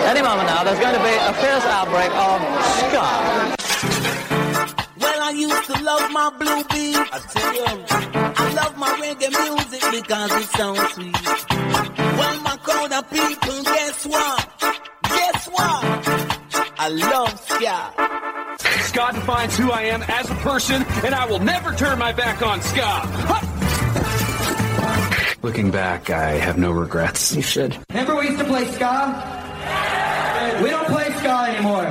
Any moment now, there's going to be a fierce outbreak of ska. Well, I used to love my blue beat. I tell you, I love my reggae music because it sounds sweet. Well, my crowd of people, guess what? Guess what? I love ska. Scott defines who I am as a person, and I will never turn my back on ska. Looking back, I have no regrets. You should. Remember we used to play ska? We don't play ska anymore.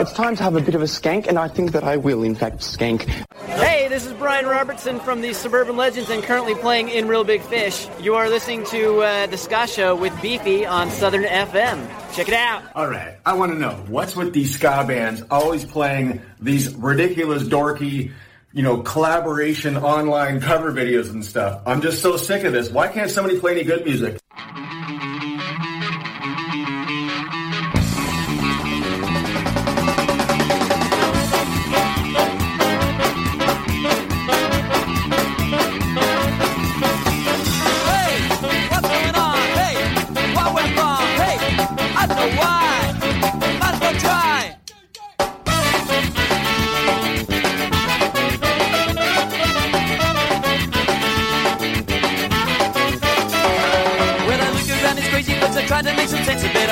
It's time to have a bit of a skank, and I think that I will, in fact, skank. Hey, this is Brian Robertson from the Suburban Legends and currently playing in Reel Big Fish. You are listening to uh, The Ska Show with Beefy on Southern FM. Check it out. All right, I want to know what's with these ska bands always playing these ridiculous, dorky, you know, collaboration online cover videos and stuff. I'm just so sick of this. Why can't somebody play any good music?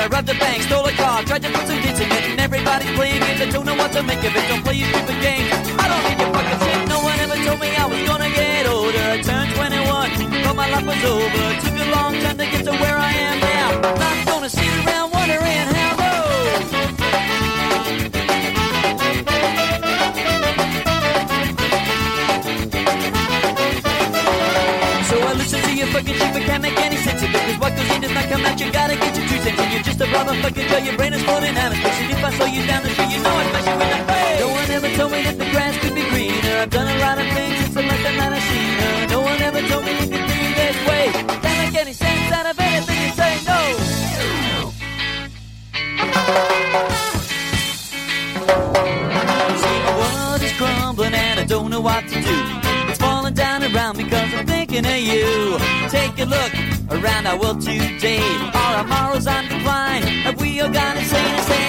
Of robbed a bank, stole a car, tried to put some hits in it, and everybody's playing it. I don't know what to make of it. Don't play your stupid games. I don't need your fucking shit. No one ever told me I was gonna get older. I turned 21, thought my life was over. Took a long time to get just a motherfucking girl, your brain is floating out of space. If I saw you down the street, you know I'd smash you in the face. No one ever told me that the grass could be greener. I've done a lot of things since the last time that I seen her. No one ever told me you could be this way. Can't make any sense out of anything you say, no. See, the world is crumbling and I don't know what to do. It's falling down around me cause I'm thinking of you. Take a look around our world today. Are our morals on decline? Have we all gone insane? I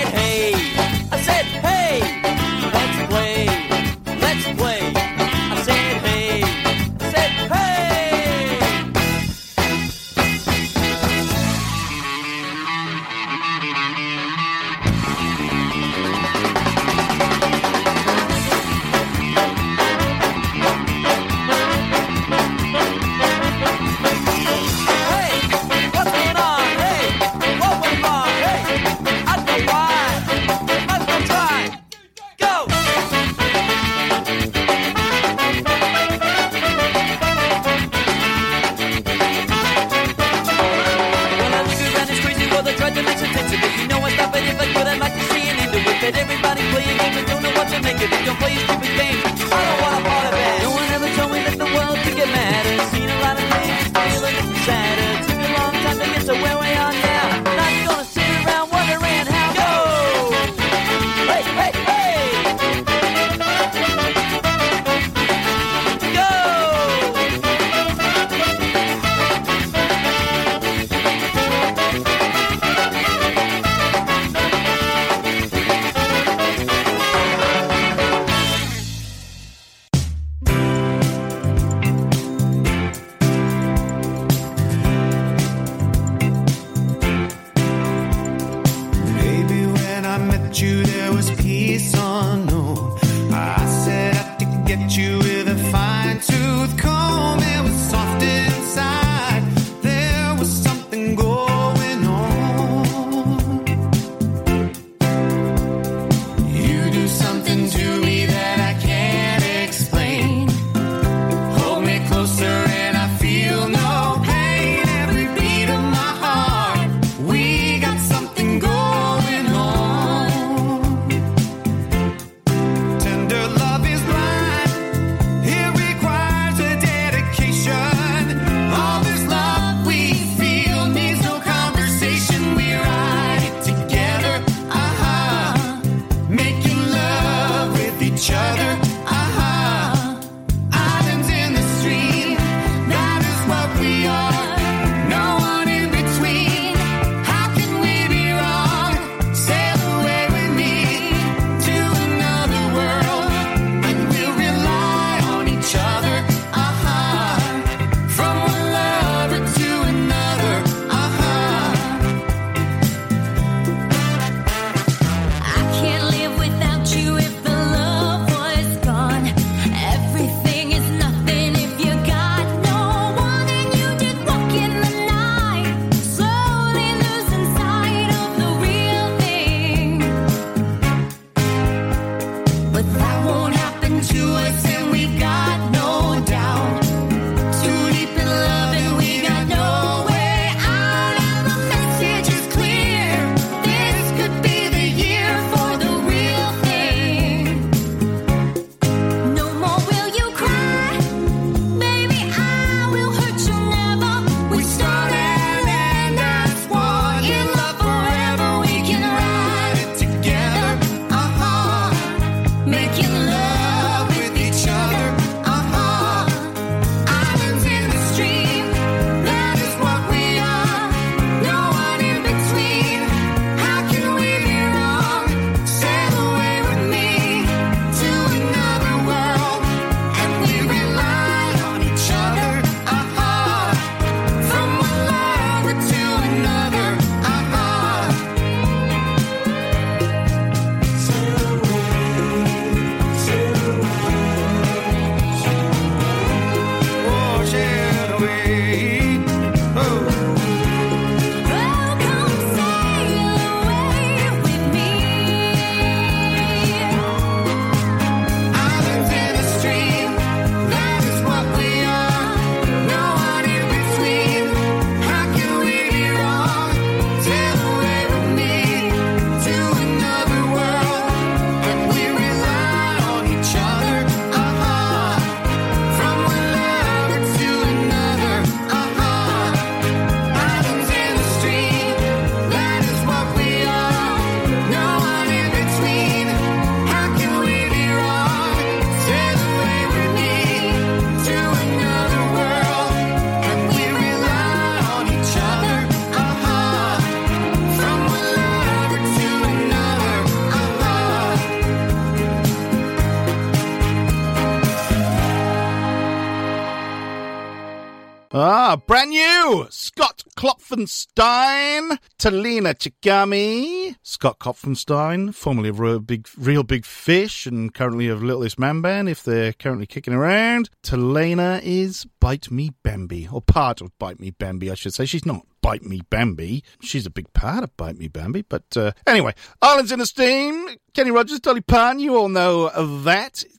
Klopfenstein, Talina Chikami. Scott Klopfenstein, formerly of Reel Big, Reel Big Fish and currently of Littlest Man Band, if they're currently kicking around. Talina is Bite Me Bambi, or part of Bite Me Bambi, I should say. She's not Bite Me Bambi. She's a big part of Bite Me Bambi. But uh, anyway, Islands in the Stream, Kenny Rogers, Dolly Parton, you all know of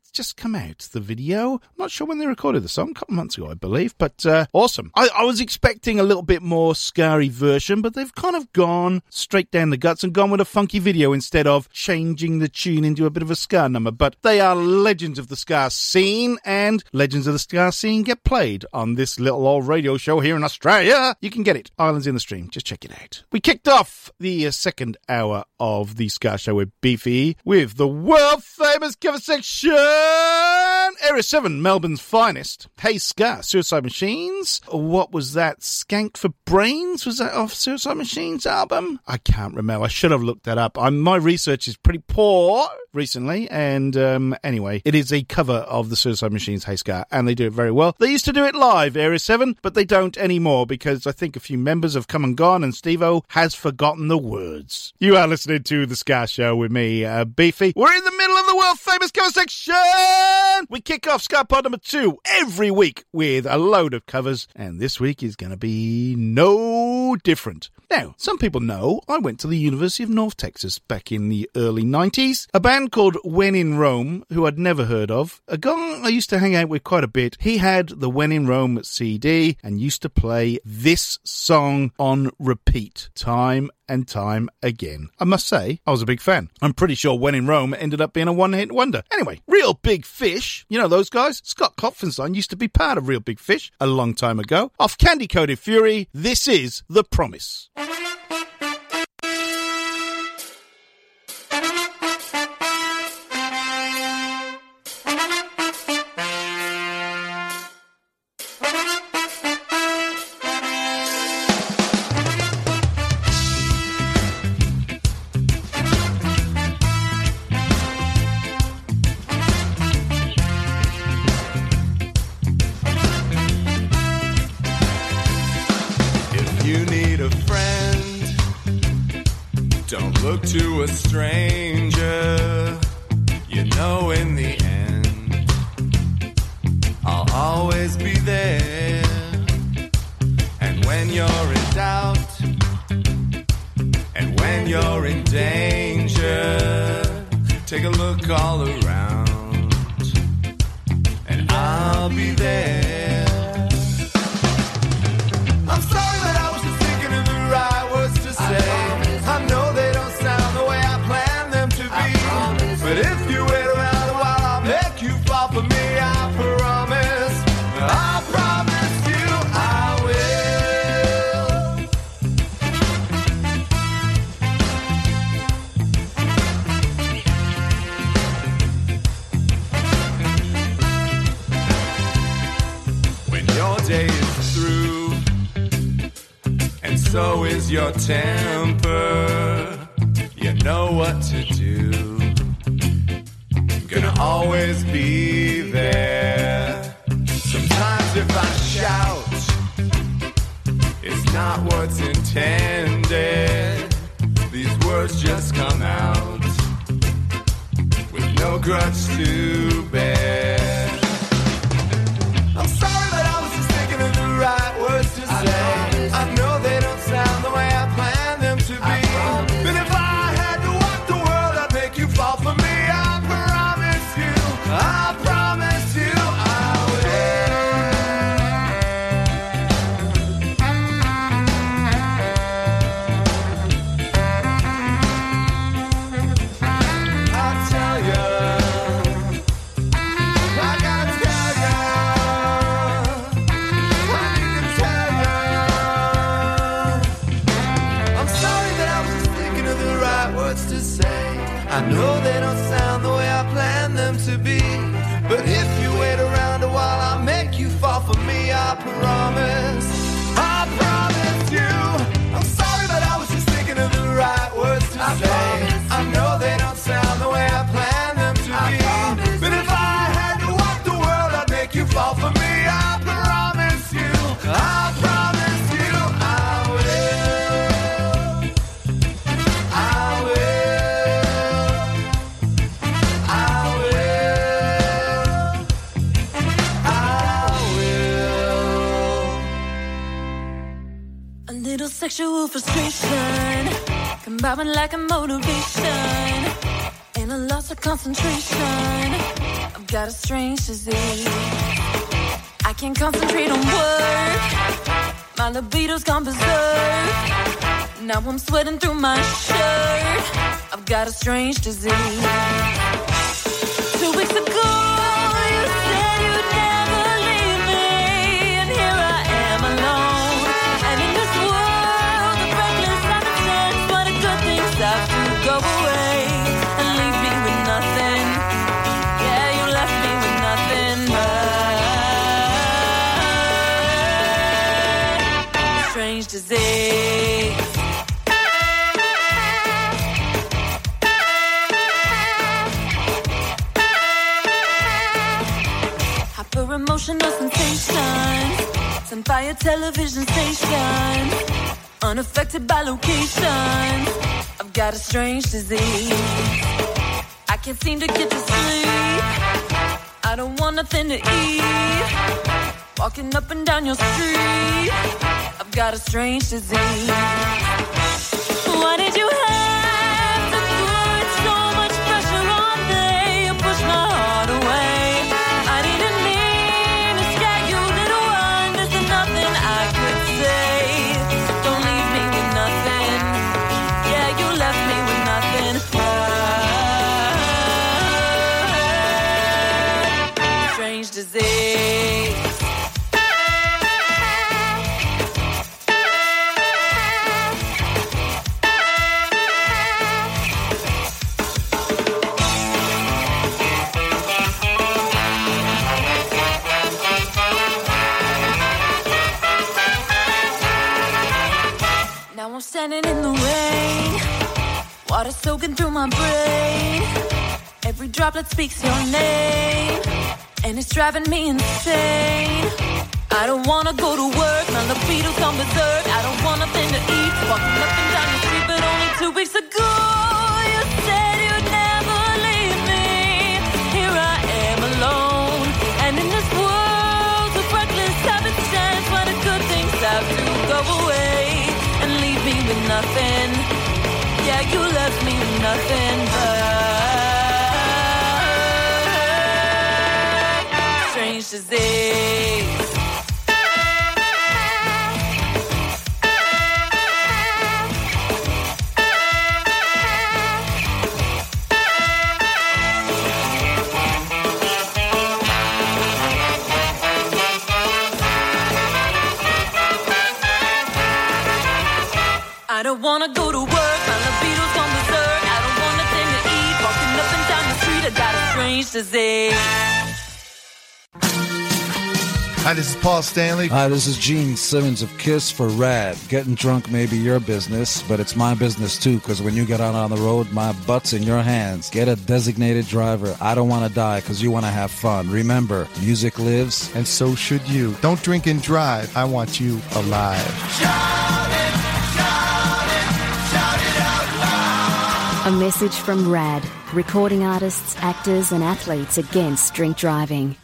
that just come out, the video. I'm not sure when they recorded the song, a couple months ago, I believe, but uh, awesome. I, I, was expecting a little bit more scary version, but they've kind of gone straight down the guts and gone with a funky video instead of changing the tune into a bit of a ska number. But they are legends of the ska scene, and legends of the ska scene get played on this little old radio show here in Australia. You can get it, Islands in the Stream. Just check it out. We kicked off the uh, second hour of the Ska Show with Beefy with the world famous cover section. Area 7, Melbourne's finest. Hey Ska, Suicide Machines. What was that? Skank for Brains? Was that off Suicide Machines album? I can't remember. I should have looked that up. I'm, my research is pretty poor recently. And um, anyway, it is a cover of the Suicide Machines Hey Ska, and they do it very well. They used to do it live, Area 7, but they don't anymore because I think a few members have come and gone, and Stevo has forgotten the words. You are listening to The Ska Show with me, uh, Beefy. We're in the middle of the world famous cover section! We kick off Ska Pod number two every week with a load of covers, and this week is going to be no different. Now, some people know I went to the University of North Texas back in the early 90s. A band called When in Rome, who I'd never heard of, a guy I used to hang out with quite a bit, he had the When in Rome CD and used to play this song on repeat time and time again. I must say, I was a big fan. I'm pretty sure When in Rome ended up being a one hit wonder. Anyway, Reel Big Fish, you know those guys? Scott Klopfenstein used to be part of Reel Big Fish a long time ago. Off Candy Coated Fury, this is The The promise. To sexual frustration, combating lack of motivation, and a loss of concentration. I've got a strange disease. I can't concentrate on work. My libido's gone berserk. Now I'm sweating through my shirt. I've got a strange disease. Two weeks ago, Sensations, sent by television station, unaffected by location. I've got a strange disease. I can't seem to get to sleep. I don't want nothing to eat. Walking up and down your street, I've got a strange disease. Why did you have speaks your name, and it's driving me insane. I don't wanna go to work, of my libido's gone berserk. I don't want nothing to eat, walking up and down the street, but only two weeks ago you said you'd never leave me. Here I am alone, and in this world a good things have to go away and leave me with nothing. Yeah, you left me with nothing but strange. I don't wanna go to work, my libido's gone berserk. I don't want nothing to eat, walking up and down the street. I got a strange disease. Hi, this is Paul Stanley. Hi, this is Gene Simmons of Kiss for Rad. Getting drunk may be your business, but it's my business too, because when you get out on the road, my butt's in your hands. Get a designated driver. I don't want to die because you want to have fun. Remember, music lives. And so should you. Don't drink and drive. I want you alive. A message from RAD, recording artists, actors, and athletes against drink driving.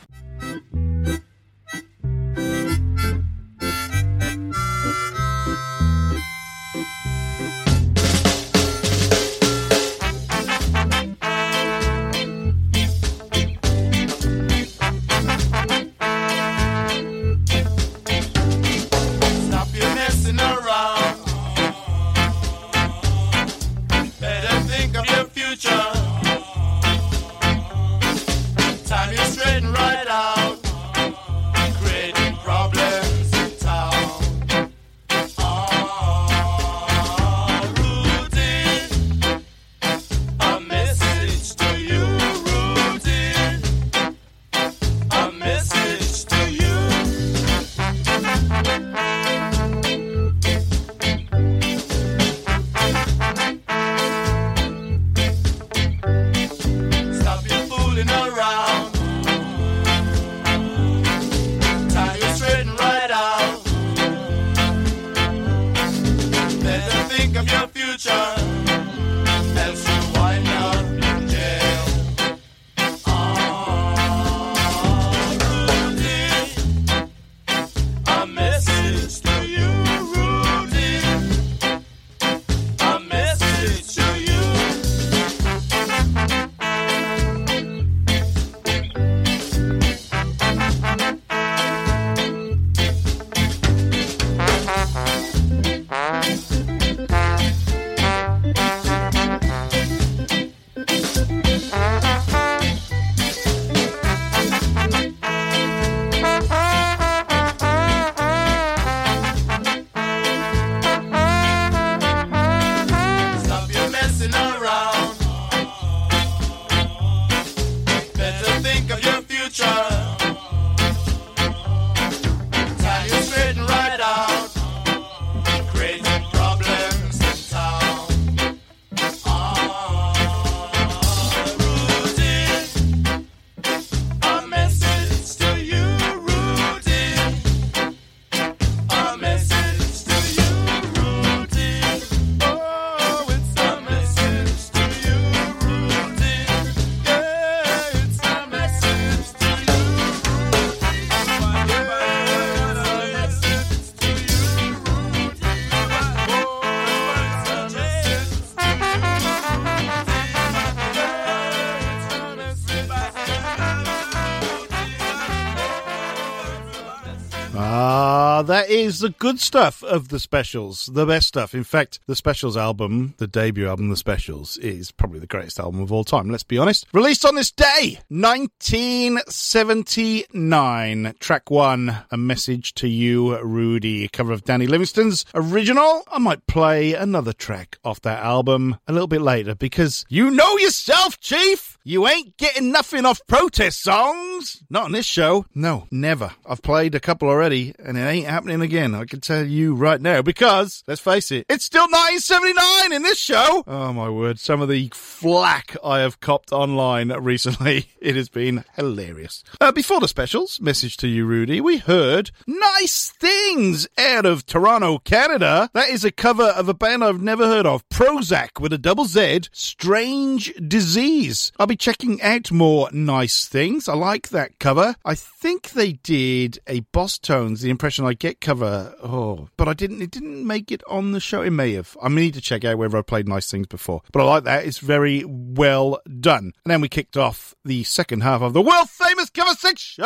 That is the good stuff of the specials, the best stuff. In fact, the specials album, the debut album, The Specials, is the greatest album of all time, let's be honest. Released on this day, 1979. Track one, A Message to You, Rudy. Cover of Dandy Livingstone's original. I might play another track off that album a little bit later because you know yourself, Chief! You ain't getting nothing off protest songs. Not on this show. No, never. I've played a couple already and it ain't happening again. I can tell you right now because, let's face it, it's still 1979 in this show. Oh my word. Some of the flack I have copped online recently. It has been hilarious. Uh, before the specials, message to you, Rudy, we heard nice things out of Toronto, Canada. That is a cover of a band I've never heard of. Prozzak with a double Z. Strange Disease. I'll be checking out more nice things. I like that cover. I think they did a Bosstones, the impression I get cover. Oh, but I didn't, it didn't make it on the show. It may have. I need to check out whether I played nice things before. But I like that. It's very well done. And then we kicked off the second half of the world famous cover section.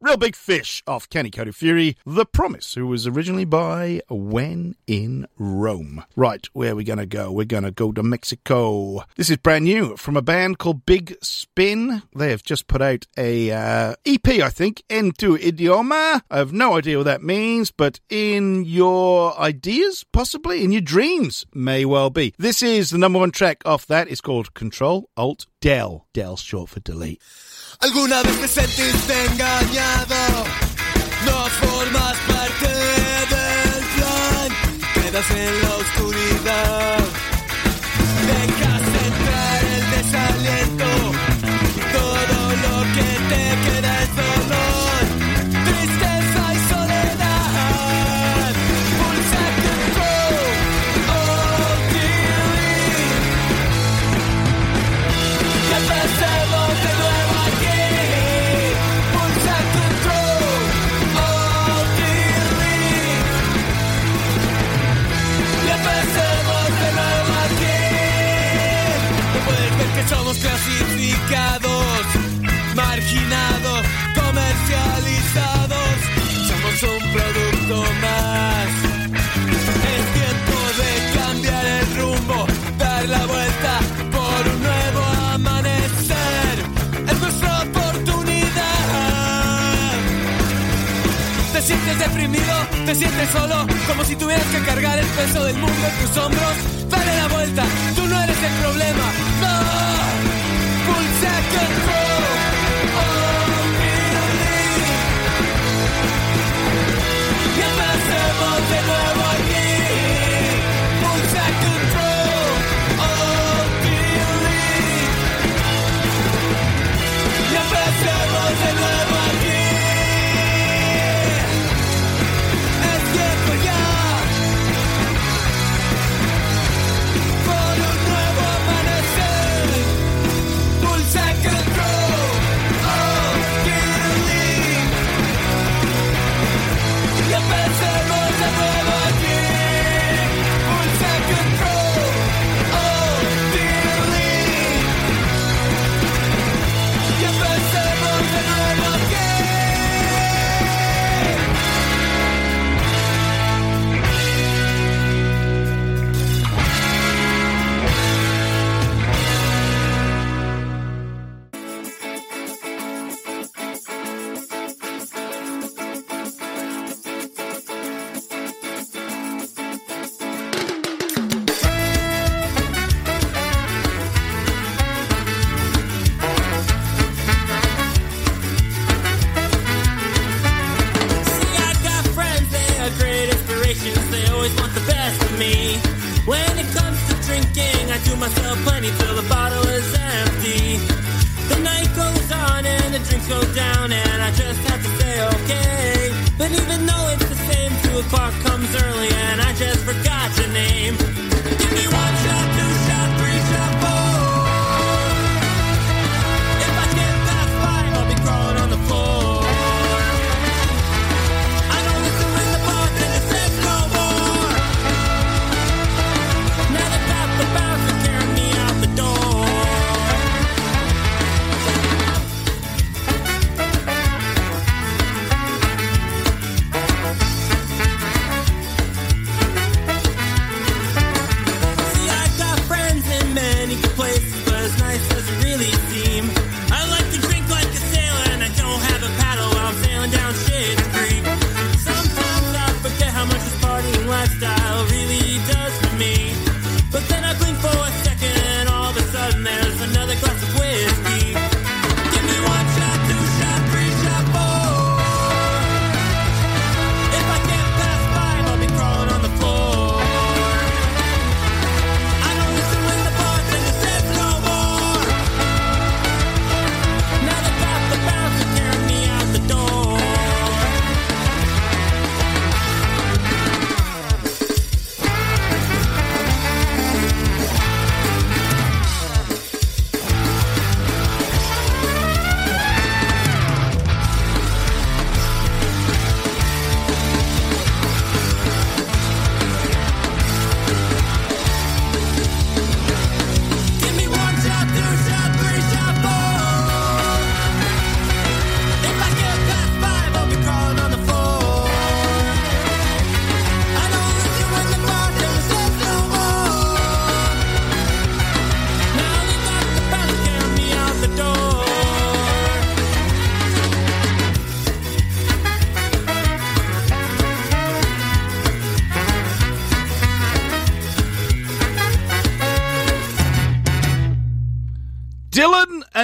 Reel Big Fish off Candy Coated Fury. The Promise, who was originally by When in Rome. Right, where are we going to go? We're going to go to Mexico. This is brand new from a band called Big Spin. They have just put out a uh, EP, I think, Into Idioma. I have no idea what that means, but in your ideas, possibly, in your dreams, may well be. This is the number one track off that. It's called Control Alt Del. Del's short for delete. ¿Alguna vez te sentiste engañado? No formas parte del plan. Quedas en la oscuridad. Te sientes solo, como si tuvieras que cargar el peso del mundo en tus hombros. Dale la vuelta, tú no eres el problema. No, pulsa control. Oh,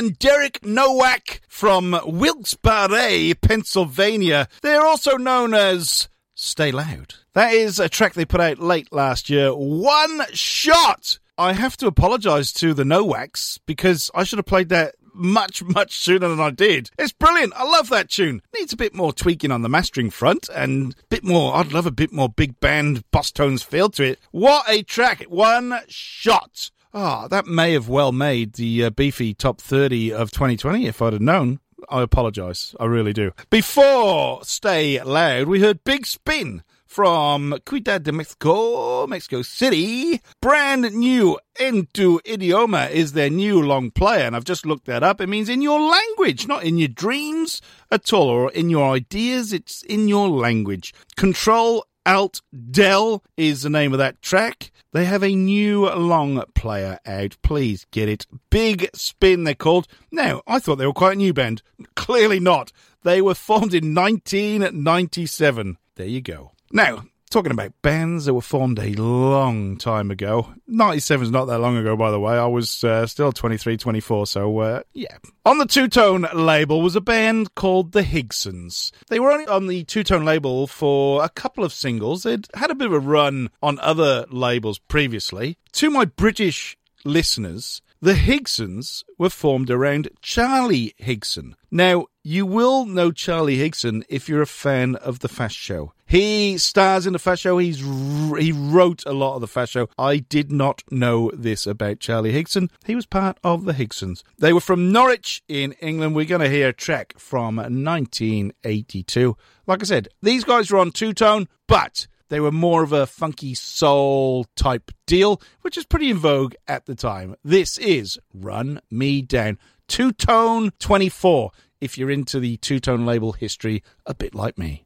and Derek Nowak from Wilkes-Barre, Pennsylvania. They're also known as Stay Loud. That is a track they put out late last year. One shot! I have to apologise to the Nowaks because I should have played that much, much sooner than I did. It's brilliant. I love that tune. Needs a bit more tweaking on the mastering front and a bit more, I'd love a bit more big band Bosstones feel to it. What a track. One shot. Ah, that may have well made the uh, beefy top 30 of 2020 if I'd have known. I apologise. I really do. Before Stay Loud, we heard Big Spin from Ciudad de Mexico, Mexico City. Brand new Into Idioma is their new long play, and I've just looked that up. It means in your language, not in your dreams at all, or in your ideas. It's in your language. Control Alt Del is the name of that track. They have a new long player out. Please get it. Big Spin, they're called. Now, I thought they were quite a new band. Clearly not. They were formed in 1997. There you go. Now, talking about bands that were formed a long time ago. 97 is not that long ago, by the way. I was uh, still 23, 24, so uh, yeah. On the Two Tone label was a band called the Higsons. They were only on the Two Tone label for a couple of singles. They'd had a bit of a run on other labels previously. To my British listeners, the Higsons were formed around Charlie Higson. Now, you will know Charlie Higson if you're a fan of The Fast Show. He stars in The Fast Show. He's he wrote a lot of The Fast Show. I did not know this about Charlie Higson. He was part of the Higsons. They were from Norwich in England. We're going to hear a track from 1982. Like I said, these guys were on two tone, but they were more of a funky soul type deal, which is pretty in vogue at the time. This is Run Me Down. Two Tone 24, if you're into the two tone label history, a bit like me.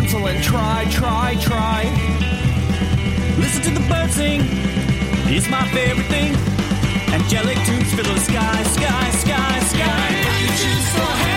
Pencil and try, try, try. Listen to the birds sing, it's my favorite thing. Angelic tunes fill the sky, sky, sky, sky. You're just so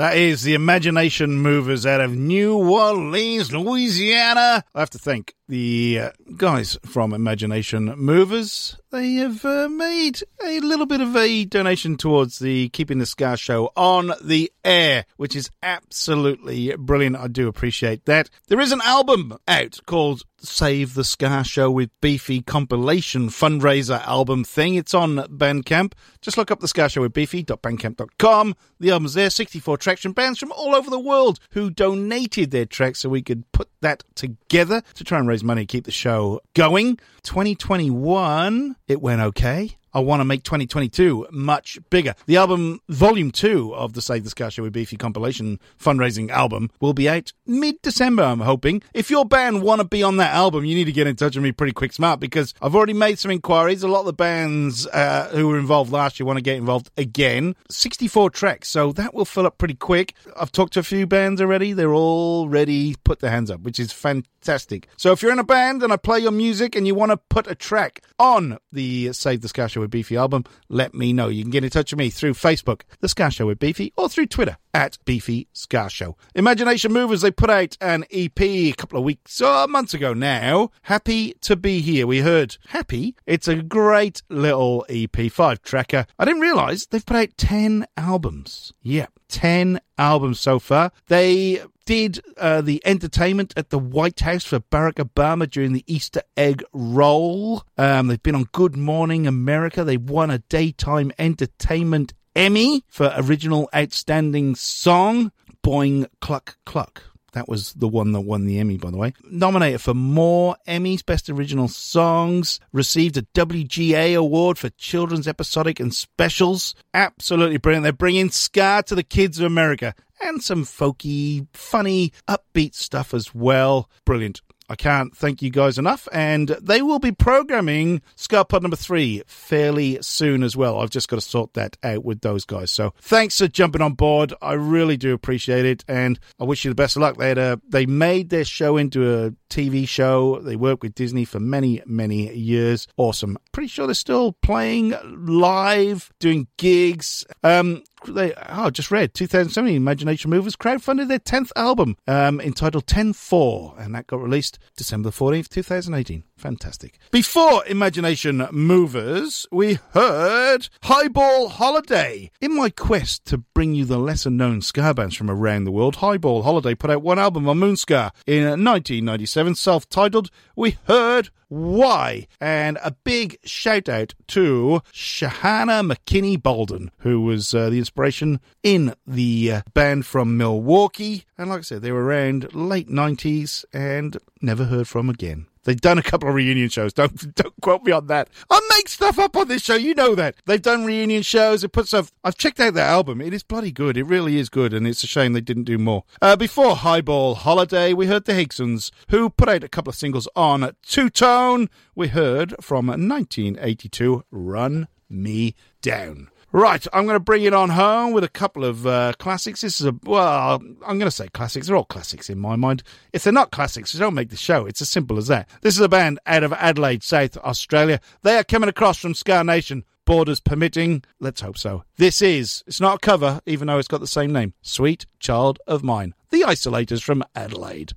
That is the Imagination Movers out of New Orleans, Louisiana. I have to thank the uh, guys from Imagination Movers. They have uh, made a little bit of a donation towards the Keeping the Ska show on the air, which is absolutely brilliant. I do appreciate that. There is an album out called Save the Ska Show with Beefy compilation fundraiser album thing. It's on Bandcamp. Just look up the Ska Show with Beefy.bandcamp.com. The album's there, 64 tracks from bands from all over the world who donated their tracks so we could put that together to try and raise money keep the show going. 2021, it went okay. I want to make 2022 much bigger. The album, volume two of the Save the Show with Beefy compilation fundraising album, will be out mid December, I'm hoping. If your band want to be on that album, you need to get in touch with me pretty quick smart because I've already made some inquiries. A lot of the bands uh, who were involved last year want to get involved again. 64 tracks, so that will fill up pretty quick. I've talked to a few bands already. They're all ready, put their hands up, which is fantastic. So if you're in a band and I play your music and you want to put a track on the Save the Ska Show with Beefy album, let me know. You can get in touch with me through Facebook, The Ska Show with Beefy, or through Twitter at Beefy Ska Show. Imagination Movers, they put out an EP a couple of weeks or months ago now. Happy to be here. We heard Happy. It's a great little EP, five tracker. I didn't realize they've put out 10 albums. Yeah, 10 albums so far. They did uh, the entertainment at the White House for Barack Obama during the Easter egg roll. Um, they've been on Good Morning America. They won a daytime entertainment Emmy for original outstanding song. Boing Cluck Cluck. That was the one that won the Emmy, by the way. Nominated for more Emmys, Best Original Songs. Received a WGA award for children's episodic and specials. Absolutely brilliant. They're bringing Ska to the kids of America and some folky, funny, upbeat stuff as well. Brilliant. I can't thank you guys enough, and they will be programming Ska Pod number three fairly soon as well. I've just got to sort that out with those guys. So thanks for jumping on board. I really do appreciate it, and I wish you the best of luck. They had a, they made their show into a TV show. They worked with Disney for many, many years. Awesome. Pretty sure they're still playing live, doing gigs. Um, they oh, I just read 2017 Imagination Movers crowdfunded their 10th album um, entitled 10-4 and that got released December 14th 2018 fantastic. Before Imagination Movers we heard Highball Holiday. In my quest to bring you the lesser known ska bands from around the world Highball Holiday put out one album on Moon Ska in 1997 self-titled we heard why. And a big shout out to Shahana McKinney Bolden, who was uh, the inspiration in the uh, band from Milwaukee. And like I said, they were around late 90s and never heard from again. They've done a couple of reunion shows. Don't don't quote me on that. I make stuff up on this show. You know that. They've done reunion shows. They put stuff. I've checked out their album. It is bloody good. It really is good, and it's a shame they didn't do more. Uh, before Highball Holiday, we heard the Higsons, who put out a couple of singles on Two Tone. We heard from 1982, Run Me Down. Right, I'm going to bring it on home with a couple of uh, classics. This is a, well, I'm going to say classics. They're all classics in my mind. If they're not classics, they don't make the show. It's as simple as that. This is a band out of Adelaide, South Australia. They are coming across from Ska Nation, borders permitting. Let's hope so. This is, it's not a cover, even though it's got the same name Sweet Child of Mine. The Isolators from Adelaide.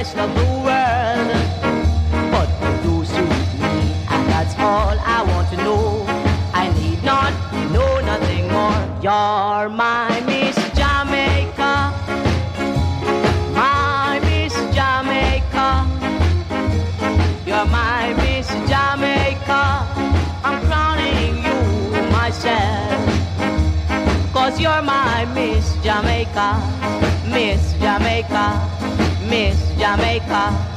Of the world. But you do suit me, and that's all I want to know. I need not know nothing more. You're my Miss Jamaica, my Miss Jamaica. You're my Miss Jamaica. I'm crowning you myself. Cause you're my Miss Jamaica, Miss Jamaica.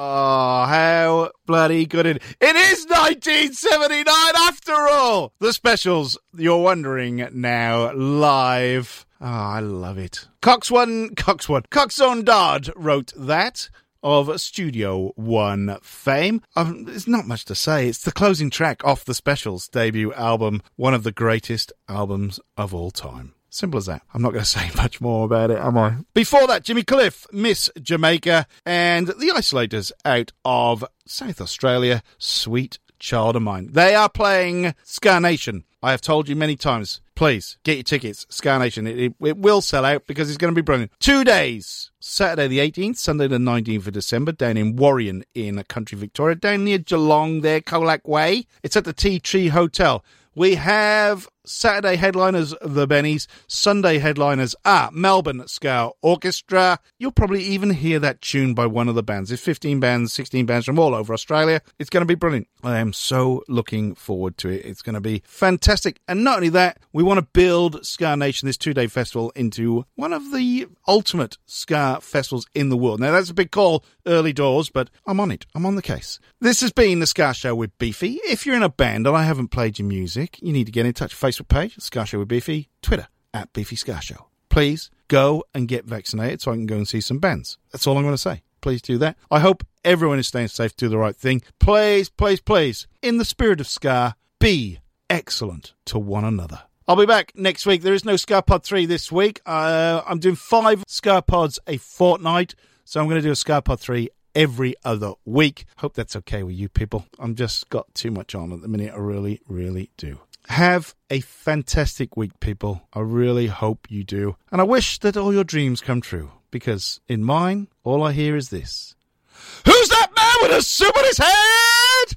Oh, how bloody good it It is 1979 after all! The specials, you're wondering now, live. Oh, I love it. Coxsone, Cox One, Cox Dodd wrote that of Studio One fame. Um, there's not much to say. It's the closing track off the specials debut album, one of the greatest albums of all time. Simple as that. I'm not going to say much more about it, am I? Before that, Jimmy Cliff, Miss Jamaica, and the Isolators out of South Australia, Sweet Child of Mine. They are playing Ska Nation. I have told you many times, please get your tickets. Ska Nation. It, it, it will sell out because it's going to be brilliant. Two days. Saturday the 18th, Sunday the 19th of December, down in Warrion in country Victoria, down near Geelong there, Colac Way. It's at the Tea Tree Hotel. We have Saturday headliners, the Bennies. Sunday headliners are Melbourne Ska Orchestra. You'll probably even hear that tune by one of the bands. It's 15 bands, 16 bands from all over Australia. It's going to be brilliant. I am so looking forward to it. It's going to be fantastic. And not only that, we want to build Ska Nation, this two day festival, into one of the ultimate Ska festivals in the world. Now, that's a big call early doors, but I'm on it. I'm on the case. This has been the Ska Show with Beefy. If you're in a band and I haven't played your music, you need to get in touch. Facebook Facebook page, Ska Show with Beefy, Twitter, at Beefy Ska Show. Please go and get vaccinated so I can go and see some bands. That's all I'm going to say. Please do that. I hope everyone is staying safe, do the right thing. Please, please, please, in the spirit of Ska, be excellent to one another. I'll be back next week. There is no Ska Pod 3 this week. Uh, I'm doing five Ska Pods a fortnight, so I'm going to do a Ska Pod 3 every other week. Hope that's okay with you people. I'm just got too much on at the minute. I really, really do. Have a fantastic week, people. I really hope you do. And I wish that all your dreams come true, because in mine, all I hear is this Who's that man with a soup on his head?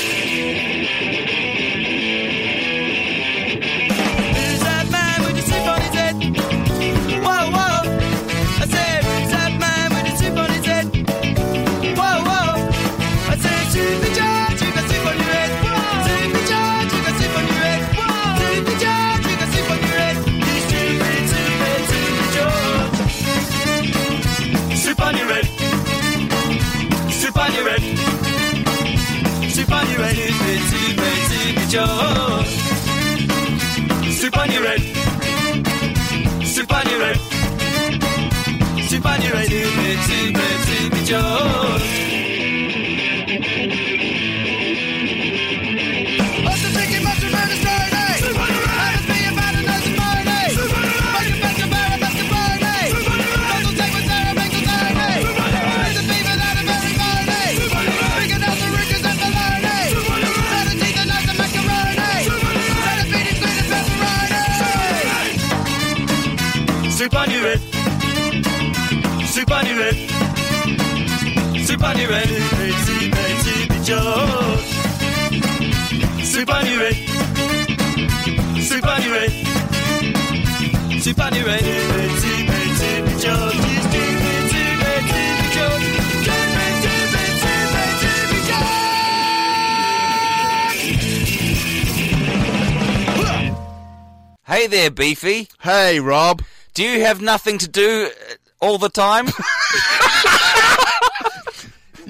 stupid George. Soup on your head. Soup Soup on your head. Betsy, Betsy, be George. Soup on your head. Soup on your head. Soup on your head. Betsy, Betsy, be George. Betsy. Hey there, Beefy. Hey, Rob. Do you have nothing to do all the time?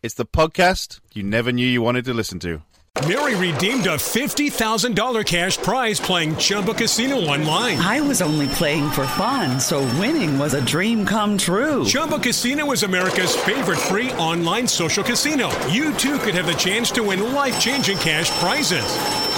It's the podcast you never knew you wanted to listen to. Mary redeemed a $50,000 cash prize playing Chumba Casino online. I was only playing for fun, so winning was a dream come true. Chumba Casino is America's favorite free online social casino. You too could have the chance to win life changing cash prizes.